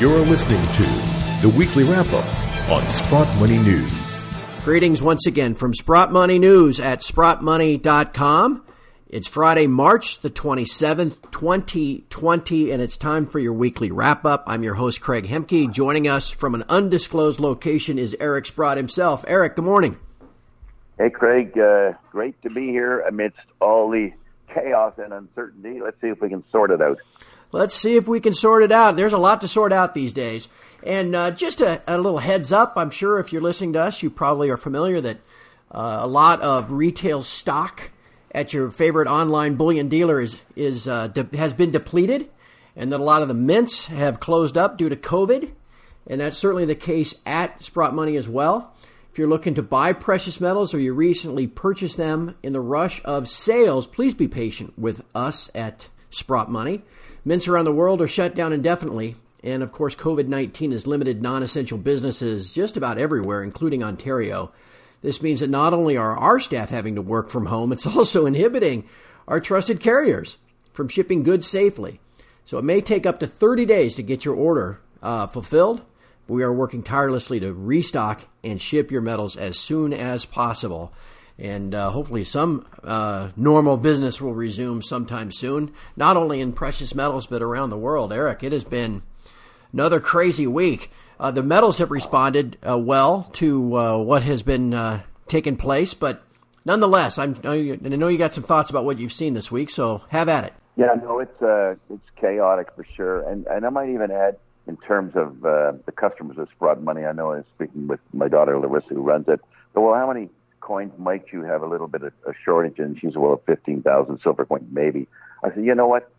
You're listening to the weekly wrap up on Sprott Money News. Greetings once again from Sprott Money News at sprottmoney.com. It's Friday, March the 27th, 2020, and it's time for your weekly wrap up. I'm your host, Craig Hemke. Joining us from an undisclosed location is Eric Sprott himself. Eric, good morning. Hey, Craig. Uh, great to be here amidst all the chaos and uncertainty. Let's see if we can sort it out. Let's see if we can sort it out. There's a lot to sort out these days. And uh, just a, a, little heads up I'm sure if you're listening to us, you probably are familiar that uh, a lot of retail stock at your favorite online bullion dealer is, is, uh, de- has been depleted, and that a lot of the mints have closed up due to COVID. And that's certainly the case at Sprott Money as well. If you're looking to buy precious metals or you recently purchased them in the rush of sales, please be patient with us at Sprott Money. Mints around the world are shut down indefinitely, and of course, COVID 19 has limited non essential businesses just about everywhere, including Ontario. This means that not only are our staff having to work from home, it's also inhibiting our trusted carriers from shipping goods safely. So it may take up to 30 days to get your order uh, fulfilled, but we are working tirelessly to restock and ship your metals as soon as possible and uh, hopefully some uh, normal business will resume sometime soon, not only in precious metals but around the world. Eric, it has been another crazy week. Uh, the metals have responded uh, well to uh, what has been uh, taking place, but nonetheless, I'm, I know you got some thoughts about what you've seen this week, so have at it. Yeah, no, it's it's chaotic for sure, and and I might even add in terms of the customers of Sprott Money. I know I was speaking with my daughter Larissa, who runs it. But well, how many coins might you have a little bit of a shortage? And she said, well, 15,000 silver coins, maybe. I said, you know what?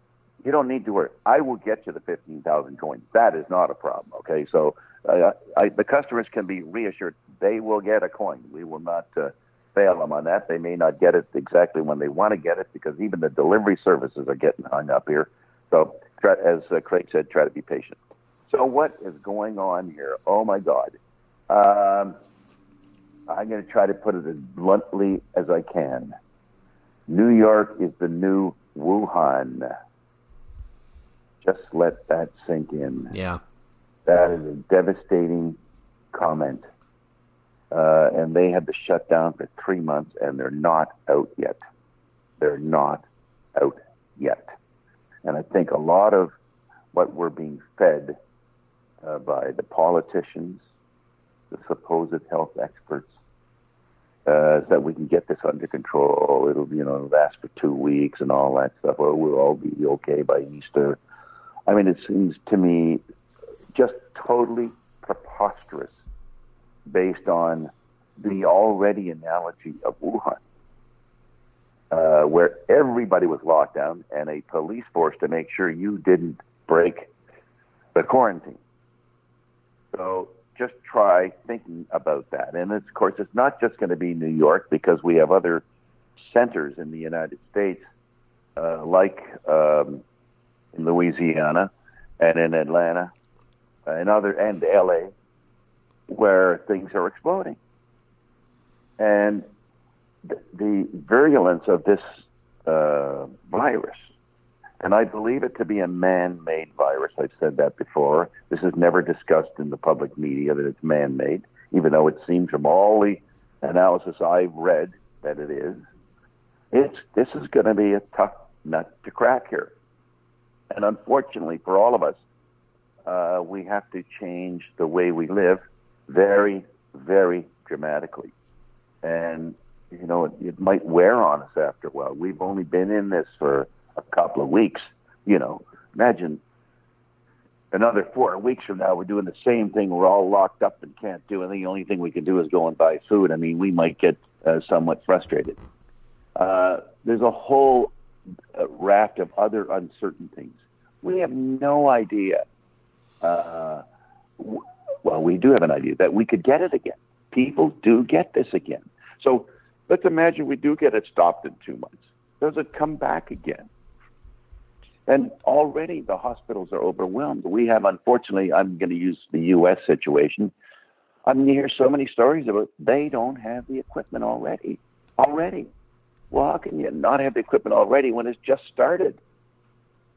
You don't need to worry. I will get you the 15,000 coins. That is not a problem. Okay. So uh, I, the customers can be reassured they will get a coin. We will not uh, fail them on that. They may not get it exactly when they want to get it because even the delivery services are getting hung up here. So, try, as uh, Craig said, try to be patient. So, what is going on here? Oh my God. Um, I'm going to try to put it as bluntly as I can. New York is the new Wuhan. Just let that sink in. Yeah. That is a devastating comment. Uh, and they had to shut down for three months, and they're not out yet. They're not out yet. And I think a lot of what we're being fed uh, by the politicians, the supposed health experts, uh, that we can get this under control. It'll, you know, last for two weeks and all that stuff. Or we'll all be okay by Easter. I mean, it seems to me just totally preposterous based on the already analogy of Wuhan, uh, where everybody was locked down and a police force to make sure you didn't break the quarantine. Just try thinking about that. And of course, it's not just going to be New York because we have other centers in the United States, uh, like um, in Louisiana and in Atlanta and other and LA, where things are exploding. And the, the virulence of this uh, virus and I believe it to be a man made virus. I've said that before. This is never discussed in the public media that it's man made, even though it seems from all the analysis I've read that it is. It's, this is going to be a tough nut to crack here. And unfortunately for all of us, uh, we have to change the way we live very, very dramatically. And, you know, it, it might wear on us after a while. We've only been in this for a couple of weeks. You know, imagine another four weeks from now, we're doing the same thing. We're all locked up and can't do anything. The only thing we can do is go and buy food. I mean, we might get uh, somewhat frustrated. Uh, there's a whole uh, raft of other uncertain things. We have no idea. Uh, w- well, we do have an idea that we could get it again. People do get this again. So let's imagine we do get it stopped in two months. Does it come back again? And already the hospitals are overwhelmed. We have, unfortunately, I'm going to use the U.S. situation. I mean, you hear so many stories about they don't have the equipment already. Already. Well, how can you not have the equipment already when it's just started?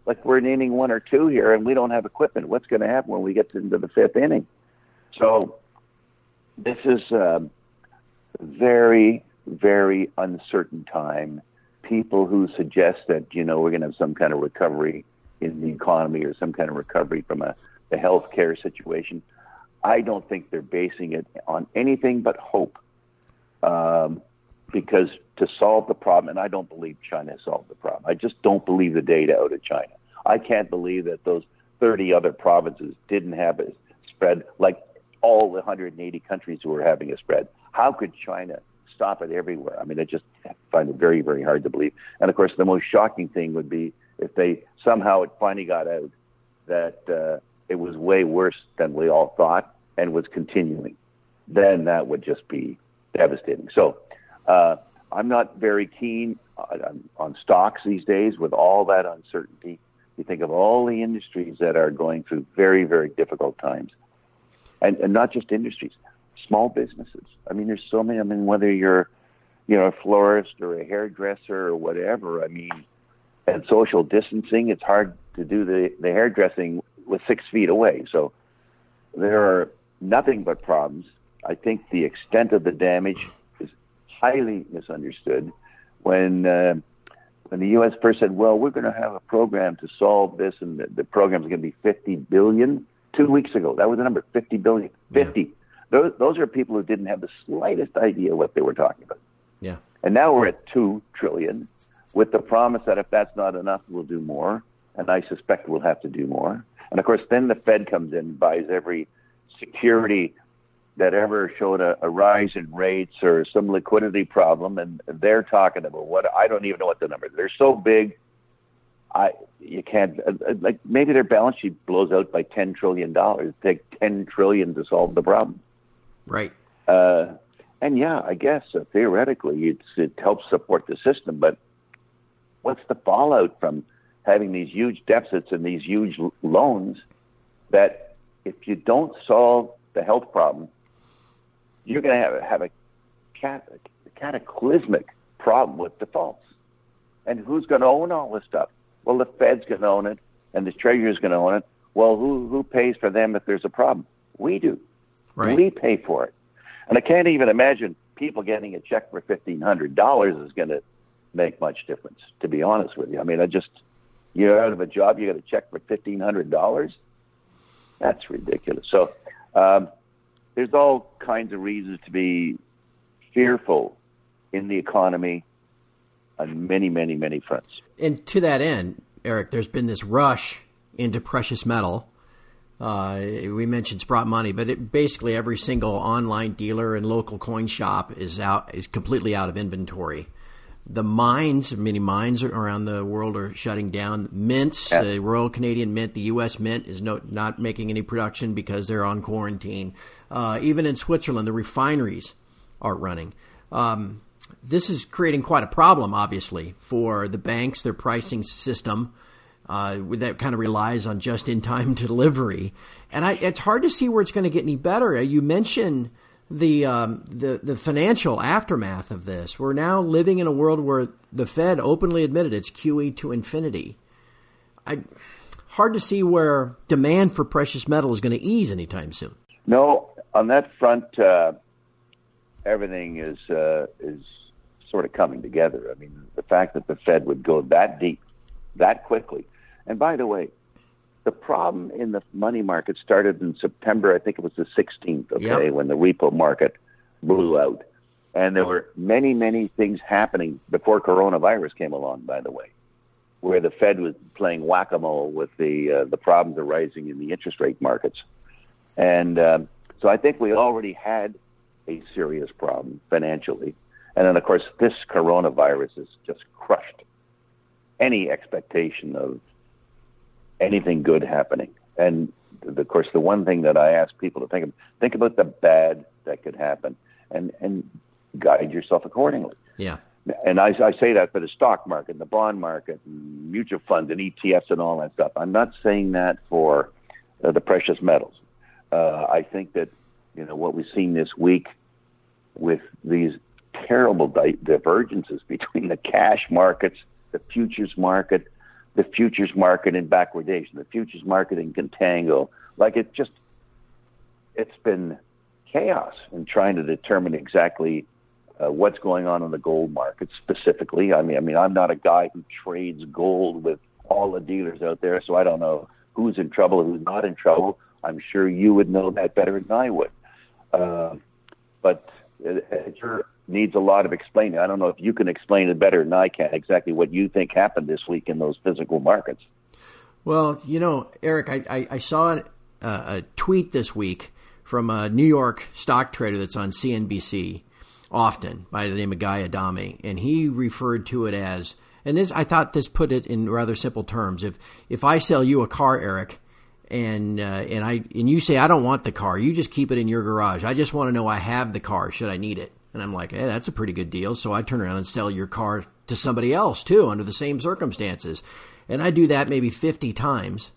like we're in inning one or two here, and we don't have equipment. What's going to happen when we get into the fifth inning? So this is a very, very uncertain time. People who suggest that you know we're going to have some kind of recovery in the economy or some kind of recovery from a the healthcare situation, I don't think they're basing it on anything but hope. Um, because to solve the problem, and I don't believe China solved the problem. I just don't believe the data out of China. I can't believe that those 30 other provinces didn't have a spread like all the 180 countries who were having a spread. How could China stop it everywhere? I mean, I just find it very, very hard to believe. And of course, the most shocking thing would be if they somehow it finally got out that uh, it was way worse than we all thought and was continuing. Then that would just be devastating. So uh, I'm not very keen on, on stocks these days with all that uncertainty. You think of all the industries that are going through very, very difficult times, and, and not just industries, small businesses. I mean, there's so many. I mean, whether you're, you know, a florist or a hairdresser or whatever. I mean, and social distancing, it's hard to do the the hairdressing with six feet away. So there are nothing but problems. I think the extent of the damage is highly misunderstood when uh, when the U.S. first said, "Well, we're going to have a program to solve this, and the, the program is going to be 50 billion." Two weeks ago, that was the number, 50 billion. 50. Yeah. Those those are people who didn't have the slightest idea what they were talking about. Yeah. And now we're at two trillion, with the promise that if that's not enough, we'll do more. And I suspect we'll have to do more. And of course, then the Fed comes in, and buys every security that ever showed a, a rise in rates or some liquidity problem, and they're talking about what I don't even know what the numbers. They're so big, I you can't uh, uh, like maybe their balance sheet blows out by ten trillion dollars. Take ten trillion to solve the problem, right? Uh, and yeah, I guess uh, theoretically it's it helps support the system, but what's the fallout from having these huge deficits and these huge loans that if you don't solve the health problem, you're going to have, have a, cat, a cataclysmic problem with defaults. And who's going to own all this stuff? Well, the Fed's going to own it, and the Treasury's going to own it. Well, who who pays for them if there's a problem? We do. Right. We pay for it. And I can't even imagine people getting a check for fifteen hundred dollars is going to make much difference. To be honest with you, I mean, I just you're out of a job, you got a check for fifteen hundred dollars. That's ridiculous. So um, there's all kinds of reasons to be fearful in the economy on many, many, many fronts. And to that end, Eric, there's been this rush into precious metal. Uh, we mentioned Sprott Money, but it, basically every single online dealer and local coin shop is out is completely out of inventory. The mines, many mines around the world are shutting down. Mints, yeah. the Royal Canadian Mint, the U.S. Mint is no, not making any production because they're on quarantine. Uh, even in Switzerland, the refineries aren't running. Um, this is creating quite a problem, obviously, for the banks, their pricing system. Uh, that kind of relies on just-in-time delivery, and I, it's hard to see where it's going to get any better. You mentioned the um, the the financial aftermath of this. We're now living in a world where the Fed openly admitted it's QE to infinity. I hard to see where demand for precious metal is going to ease anytime soon. No, on that front, uh, everything is uh, is sort of coming together. I mean, the fact that the Fed would go that deep, that quickly, and by the way, the problem in the money market started in September. I think it was the 16th. Okay, yep. when the repo market blew out, and there were many, many things happening before coronavirus came along. By the way, where the Fed was playing whack a mole with the uh, the problems arising in the interest rate markets, and um, so I think we already had a serious problem financially. And then, of course, this coronavirus has just crushed any expectation of anything good happening. And of course, the one thing that I ask people to think of, think about the bad that could happen and, and guide yourself accordingly. Yeah. And I, I say that for the stock market, and the bond market, and mutual funds, and ETFs, and all that stuff. I'm not saying that for uh, the precious metals. Uh, I think that you know what we've seen this week with these terrible di- divergences between the cash markets, the futures market, the futures market in backwardation, the futures market in contango. Like it just, it's been chaos in trying to determine exactly uh, what's going on in the gold market specifically. I mean, I mean, I'm not a guy who trades gold with all the dealers out there, so I don't know who's in trouble, and who's not in trouble. I'm sure you would know that better than I would. Uh, but it, it sure needs a lot of explaining. I don't know if you can explain it better than I can exactly what you think happened this week in those physical markets. Well, you know, Eric, I, I, I saw a, a tweet this week from a New York stock trader that's on CNBC often by the name of Guy Adami, and he referred to it as, and this I thought this put it in rather simple terms. If if I sell you a car, Eric, and uh, and I and you say I don't want the car, you just keep it in your garage. I just want to know I have the car. Should I need it? And I'm like, hey, that's a pretty good deal. So I turn around and sell your car to somebody else too under the same circumstances. And I do that maybe 50 times.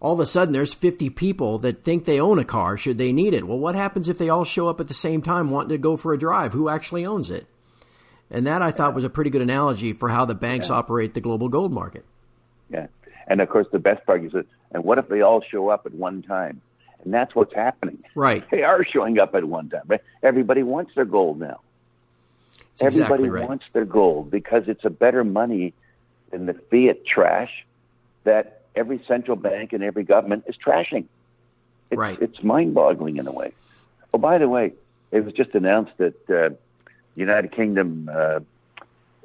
All of a sudden, there's 50 people that think they own a car should they need it. Well, what happens if they all show up at the same time wanting to go for a drive? Who actually owns it? And that I thought was a pretty good analogy for how the banks yeah. operate the global gold market. Yeah. And of course, the best part is that, and what if they all show up at one time? And that's what's happening. Right. They are showing up at one time. Right? Everybody wants their gold now. That's Everybody exactly right. wants their gold because it's a better money than the fiat trash that every central bank and every government is trashing. It's, right. It's mind-boggling in a way. Oh, by the way, it was just announced that uh, United Kingdom, uh,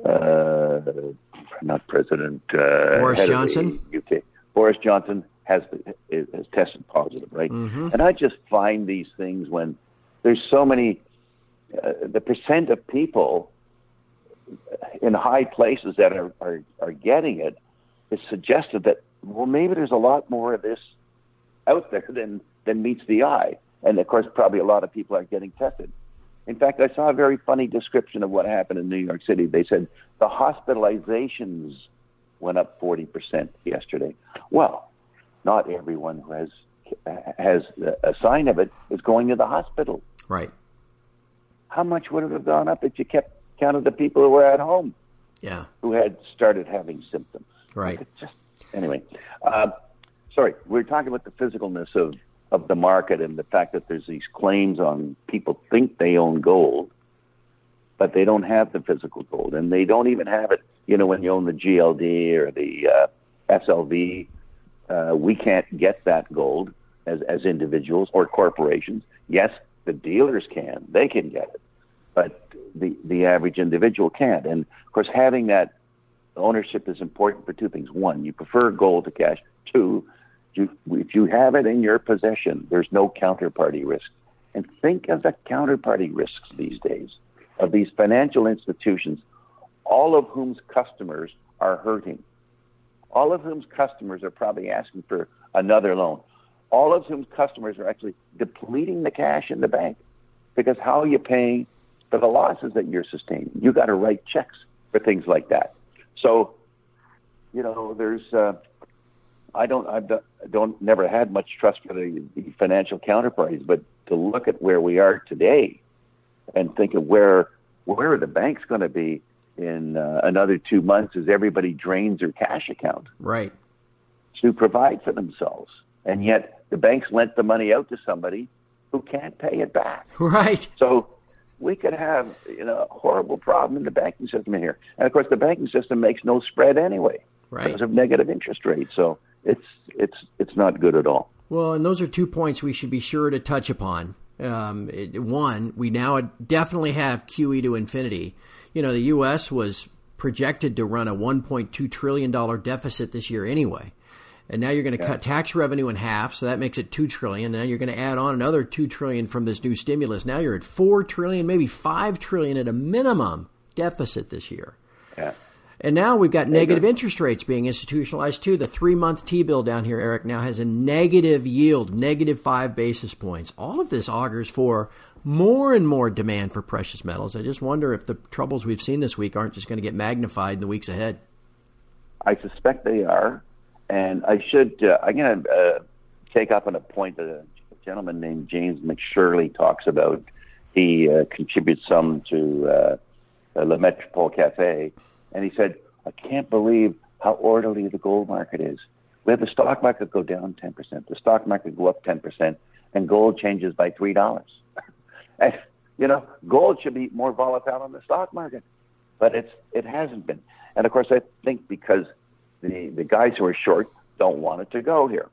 uh, not President uh, Boris Johnson, UK, Boris Johnson has has tested positive, right? Mm-hmm. And I just find these things when there's so many, uh, the percent of people in high places that are, are are getting it is suggested that well maybe there's a lot more of this out there than than meets the eye, and of course probably a lot of people are getting tested. In fact, I saw a very funny description of what happened in New York City. They said the hospitalizations went up 40% yesterday. Well, not everyone who has has a sign of it is going to the hospital. Right. How much would it have gone up if you kept count of the people who were at home? Yeah. Who had started having symptoms. Right. Just, anyway, uh, sorry, we are talking about the physicalness of of the market and the fact that there's these claims on people think they own gold, but they don't have the physical gold, and they don't even have it. You know, when you own the GLD or the uh, SLV, uh, we can't get that gold as as individuals or corporations. Yes, the dealers can; they can get it, but the the average individual can't. And of course, having that ownership is important for two things: one, you prefer gold to cash; two, you, if you have it in your possession, there's no counterparty risk. And think of the counterparty risks these days of these financial institutions, all of whom's customers are hurting, all of whom's customers are probably asking for another loan, all of whom's customers are actually depleting the cash in the bank. Because how are you paying for the losses that you're sustaining? You got to write checks for things like that. So, you know, there's. Uh, I don't, I don't, never had much trust for the, the financial counterparties, but to look at where we are today and think of where, where are the banks going to be in uh, another two months as everybody drains their cash account. Right. To provide for themselves. And yet the banks lent the money out to somebody who can't pay it back. Right. So we could have, you know, a horrible problem in the banking system here. And of course the banking system makes no spread anyway. Right. Because of negative interest rates. So it's it's it's not good at all. Well, and those are two points we should be sure to touch upon. Um, it, one, we now definitely have QE to infinity. You know, the U.S. was projected to run a 1.2 trillion dollar deficit this year anyway, and now you're going to yeah. cut tax revenue in half, so that makes it two trillion. Now you're going to add on another two trillion from this new stimulus. Now you're at four trillion, maybe five trillion at a minimum deficit this year. Yeah. And now we've got negative interest rates being institutionalized too. The three month T bill down here, Eric, now has a negative yield, negative five basis points. All of this augurs for more and more demand for precious metals. I just wonder if the troubles we've seen this week aren't just going to get magnified in the weeks ahead. I suspect they are. And I should, uh, I'm going to uh, take up on a point that a gentleman named James McShirley talks about. He uh, contributes some to uh, Le Metropole Cafe and he said, I can't believe how orderly the gold market is. We have the stock market go down 10%, the stock market go up 10%, and gold changes by $3. And, you know, gold should be more volatile in the stock market, but it's, it hasn't been. And of course, I think because the, the guys who are short don't want it to go here.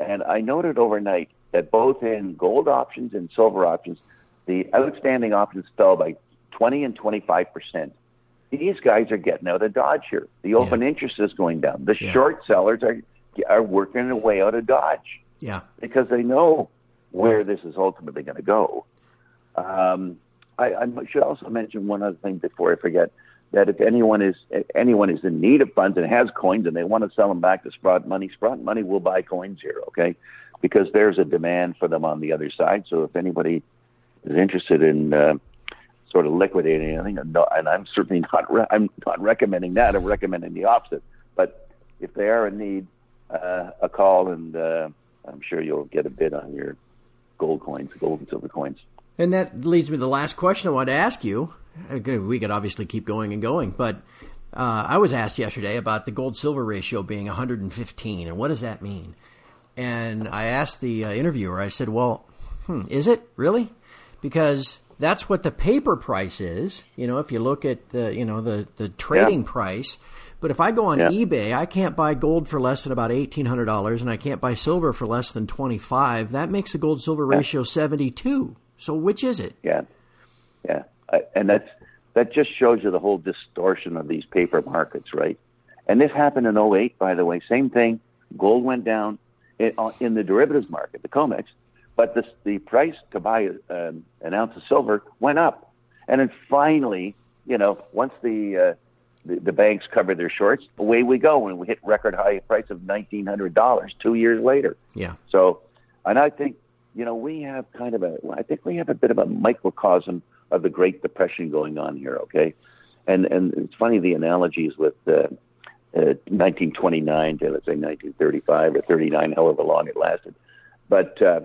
And I noted overnight that both in gold options and silver options, the outstanding options fell by 20 and 25 percent. These guys are getting out of Dodge here. The open yeah. interest is going down. The yeah. short sellers are are working their way out of Dodge. Yeah, because they know where this is ultimately going to go. Um, I, I should also mention one other thing before I forget that if anyone is if anyone is in need of funds and has coins and they want to sell them back to Sprott Money, Sprott Money will buy coins here, okay? Because there's a demand for them on the other side. So if anybody is interested in uh, sort of liquidating anything, and I'm certainly not re- I'm not recommending that. I'm recommending the opposite. But if they are in need, uh, a call, and uh, I'm sure you'll get a bid on your gold coins, gold and silver coins. And that leads me to the last question I want to ask you. We could obviously keep going and going, but uh, I was asked yesterday about the gold silver ratio being 115, and what does that mean? And I asked the uh, interviewer, I said, "Well, hmm, is it really?" Because that's what the paper price is. You know, if you look at the you know the the trading yeah. price. But if I go on yeah. eBay, I can't buy gold for less than about eighteen hundred dollars, and I can't buy silver for less than twenty five. That makes the gold silver ratio seventy two. So which is it? Yeah, yeah, I, and that's that just shows you the whole distortion of these paper markets, right? And this happened in 08, by the way. Same thing. Gold went down in, uh, in the derivatives market, the COMEX, but the, the price to buy um, an ounce of silver went up. And then finally, you know, once the, uh, the, the banks covered their shorts, away we go, and we hit record high price of nineteen hundred dollars two years later. Yeah. So, and I think you know we have kind of a, I think we have a bit of a microcosm of the Great Depression going on here. Okay, and and it's funny the analogies with. Uh, uh, 1929 to let's say 1935 or 39, however long it lasted. But uh,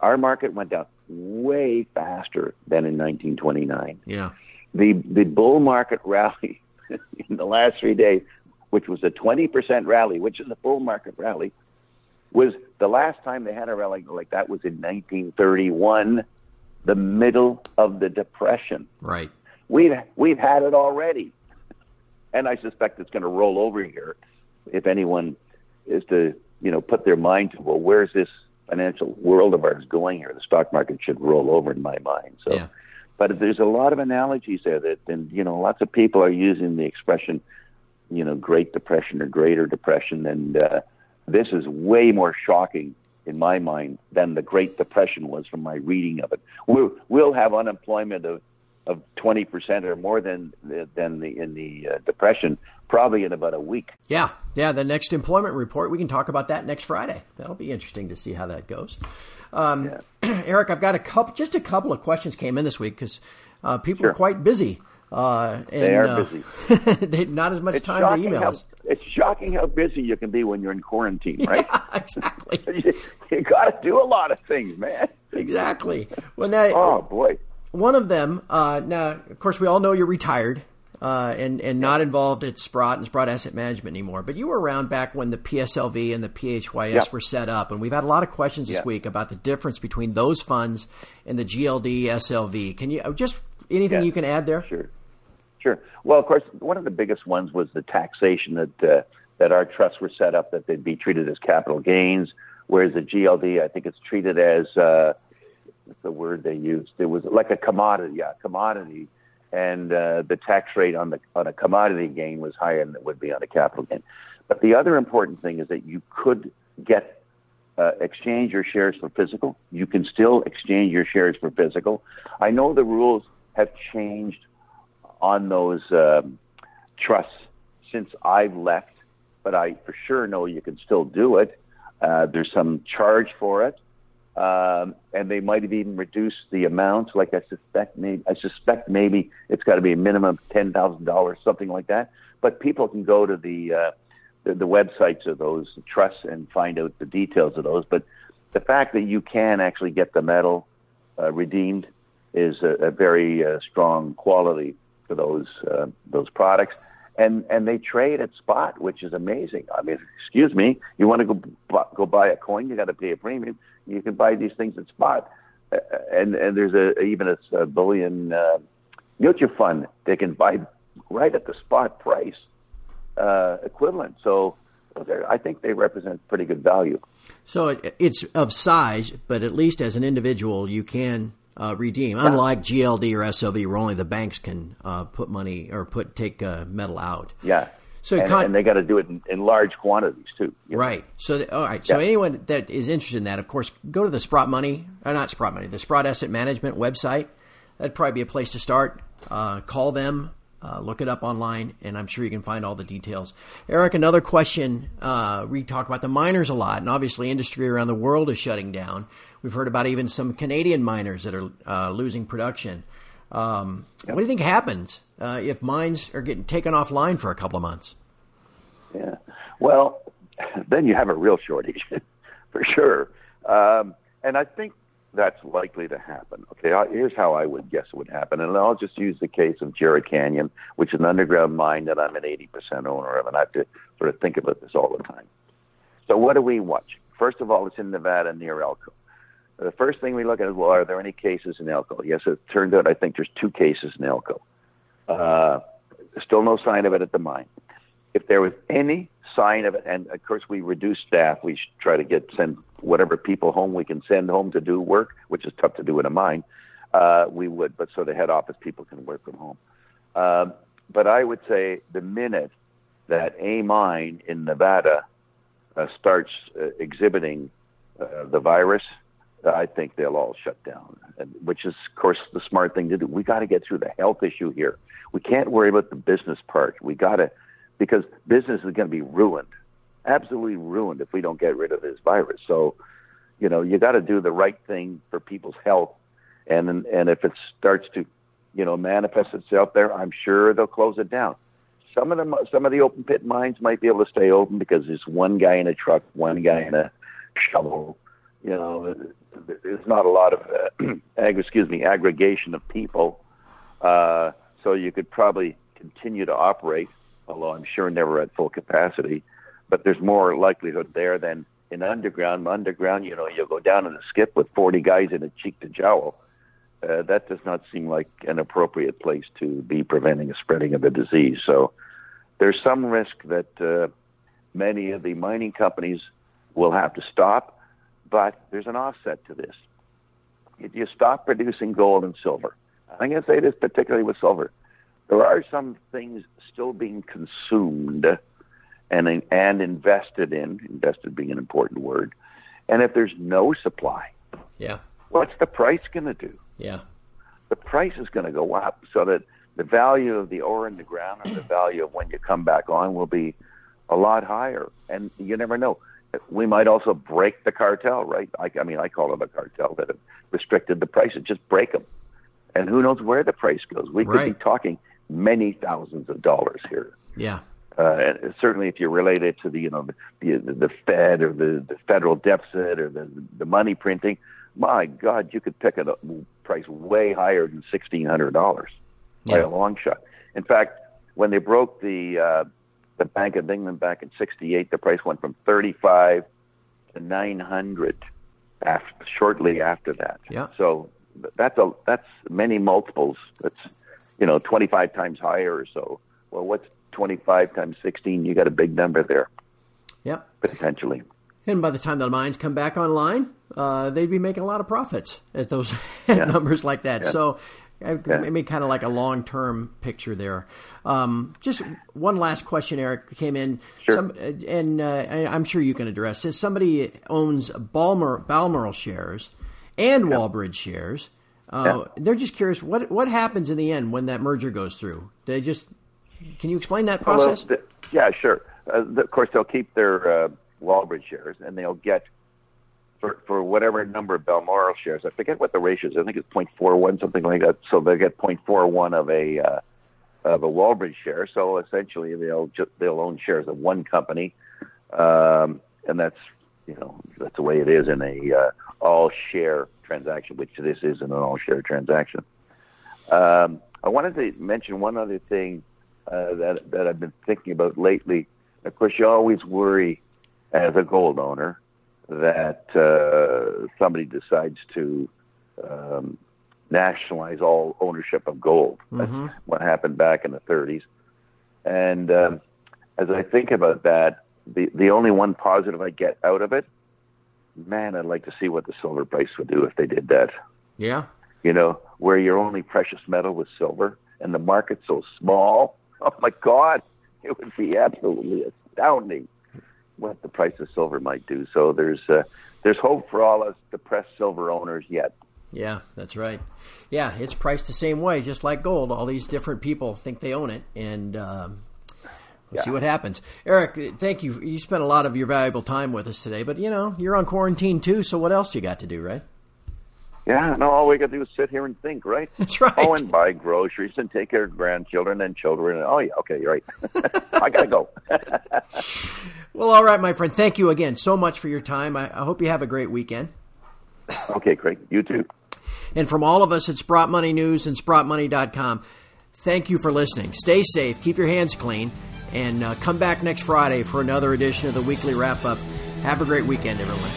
our market went down way faster than in 1929. Yeah. The the bull market rally in the last three days, which was a 20% rally, which is a bull market rally, was the last time they had a rally like that was in 1931, the middle of the depression. Right. We've we've had it already, and I suspect it's going to roll over here. If anyone is to you know put their mind to well, where's this financial world of ours going here. The stock market should roll over in my mind. So, yeah. but there's a lot of analogies there that, and you know, lots of people are using the expression, you know, Great Depression or Greater Depression, and uh, this is way more shocking in my mind than the Great Depression was from my reading of it. We'll, we'll have unemployment of of 20% or more than than the in the uh, depression probably in about a week. Yeah. Yeah, the next employment report we can talk about that next Friday. That'll be interesting to see how that goes. Um, yeah. Eric, I've got a couple just a couple of questions came in this week cuz uh, people sure. are quite busy. Uh, and, they are uh, busy. they not as much it's time to emails. How, it's shocking how busy you can be when you're in quarantine, right? Yeah, exactly. you, you got to do a lot of things, man. Exactly. Well, now, oh boy one of them, uh, now, of course, we all know you're retired uh, and, and not involved at Sprott and Sprott Asset Management anymore, but you were around back when the PSLV and the PHYS yep. were set up. And we've had a lot of questions this yep. week about the difference between those funds and the GLD SLV. Can you just anything you can add there? Sure. Sure. Well, of course, one of the biggest ones was the taxation that uh, that our trusts were set up that they'd be treated as capital gains, whereas the GLD, I think it's treated as uh, what's the word they used? It was like a commodity, yeah, commodity, and uh, the tax rate on the on a commodity gain was higher than it would be on a capital gain. But the other important thing is that you could get uh, exchange your shares for physical. You can still exchange your shares for physical. I know the rules have changed on those um, trusts since I've left, but I for sure know you can still do it. Uh, there's some charge for it. Um, and they might have even reduced the amount. Like I suspect, maybe I suspect maybe it's got to be a minimum of ten thousand dollars, something like that. But people can go to the, uh, the the websites of those trusts and find out the details of those. But the fact that you can actually get the metal uh, redeemed is a, a very uh, strong quality for those uh, those products. and and they trade at spot, which is amazing. I mean, excuse me, you want to go go buy a coin, you got to pay a premium. You can buy these things at spot, uh, and and there's a even a, a bullion uh, mutual fund they can buy right at the spot price uh, equivalent. So I think they represent pretty good value. So it, it's of size, but at least as an individual, you can uh, redeem. Unlike GLD or SLV, where only the banks can uh, put money or put take uh, metal out. Yeah. So and, con- and they got to do it in, in, large quantities too. Right. So the, all right. So yeah. anyone that is interested in that, of course, go to the Sprott Money or not Sprott Money, the Sprott Asset Management website. That'd probably be a place to start. Uh, call them. Uh, look it up online, and I'm sure you can find all the details. Eric, another question. Uh, we talk about the miners a lot, and obviously, industry around the world is shutting down. We've heard about even some Canadian miners that are uh, losing production. Um, yep. What do you think happens uh, if mines are getting taken offline for a couple of months? Yeah, well, then you have a real shortage for sure. Um, and I think that's likely to happen. Okay, here's how I would guess it would happen, and I'll just use the case of Jerritt Canyon, which is an underground mine that I'm an 80% owner of, and I have to sort of think about this all the time. So, what do we watch? First of all, it's in Nevada near Elko. The first thing we look at is, well, are there any cases in Elko? Yes, it turned out I think there's two cases in Elko. Uh, still no sign of it at the mine. If there was any sign of it, and of course we reduce staff, we try to get send whatever people home we can send home to do work, which is tough to do in a mine. Uh, we would, but so the head office people can work from home. Um, but I would say the minute that a mine in Nevada uh, starts uh, exhibiting uh, the virus, I think they'll all shut down, and, which is, of course, the smart thing to do. We got to get through the health issue here. We can't worry about the business part. We got to, because business is going to be ruined, absolutely ruined if we don't get rid of this virus. So, you know, you got to do the right thing for people's health, and and if it starts to, you know, manifest itself there, I'm sure they'll close it down. Some of them, some of the open pit mines might be able to stay open because there's one guy in a truck, one guy in a shovel. You know, there's not a lot of, uh, excuse me, aggregation of people. Uh, so you could probably continue to operate, although I'm sure never at full capacity. But there's more likelihood there than in underground. Underground, you know, you go down in a skip with 40 guys in a cheek to jowl. Uh, that does not seem like an appropriate place to be preventing a spreading of the disease. So there's some risk that uh, many of the mining companies will have to stop but there's an offset to this. If you stop producing gold and silver, I'm going to say this particularly with silver, there are some things still being consumed and and invested in. Invested being an important word. And if there's no supply, yeah, what's the price going to do? Yeah, the price is going to go up, so that the value of the ore in the ground and the value of when you come back on will be a lot higher. And you never know we might also break the cartel, right? I, I mean, I call it a cartel that have restricted the prices. Just break them, and who knows where the price goes? We could be talking many thousands of dollars here. Yeah. Uh, certainly, if you relate it to the you know the the, the Fed or the, the federal deficit or the the money printing, my God, you could pick a price way higher than sixteen hundred dollars yeah. by a long shot. In fact, when they broke the uh, the Bank of England back in '68, the price went from 35 to 900 after, shortly after that. Yeah. So that's a that's many multiples. That's you know 25 times higher or so. Well, what's 25 times 16? You got a big number there. Yep. Potentially. And by the time the mines come back online, uh, they'd be making a lot of profits at those yeah. numbers like that. Yeah. So yeah. maybe kind of like a long term picture there. Um, just one last question, Eric came in, sure. Some, and uh, I'm sure you can address this. Somebody owns Balmer, Balmoral shares and yeah. Wallbridge shares. Uh, yeah. They're just curious what what happens in the end when that merger goes through. They just can you explain that process? Well, the, yeah, sure. Uh, the, of course, they'll keep their uh, Wallbridge shares, and they'll get for, for whatever number of Balmoral shares. I forget what the ratio is. I think it's 0.41, something like that. So they get 0.41 of a uh, of a Wallbridge share. So essentially, they'll just, they'll own shares of one company, um, and that's you know that's the way it is in a uh, all share transaction, which this isn't an all share transaction. Um, I wanted to mention one other thing. Uh, that that I've been thinking about lately. Of course, you always worry as a gold owner that uh, somebody decides to um, nationalize all ownership of gold. Mm-hmm. That's what happened back in the 30s. And um, as I think about that, the the only one positive I get out of it, man, I'd like to see what the silver price would do if they did that. Yeah. You know, where your only precious metal was silver, and the market's so small. Oh my God, it would be absolutely astounding what the price of silver might do. So there's uh, there's hope for all us depressed silver owners yet. Yeah, that's right. Yeah, it's priced the same way, just like gold. All these different people think they own it, and um, we'll Yeah. see what happens. Eric, thank you. You spent a lot of your valuable time with us today, but you know you're on quarantine too. So what else you got to do, right? Yeah, no, all we got to do is sit here and think, right? That's right. Oh, and buy groceries and take care of grandchildren and children. And, oh, yeah, okay, you're right. I got to go. Well, all right, my friend. Thank you again so much for your time. I, I hope you have a great weekend. okay, Craig, you too. And from all of us at Sprott Money News and SprottMoney.com, thank you for listening. Stay safe, keep your hands clean, and uh, come back next Friday for another edition of the weekly wrap up. Have a great weekend, everyone.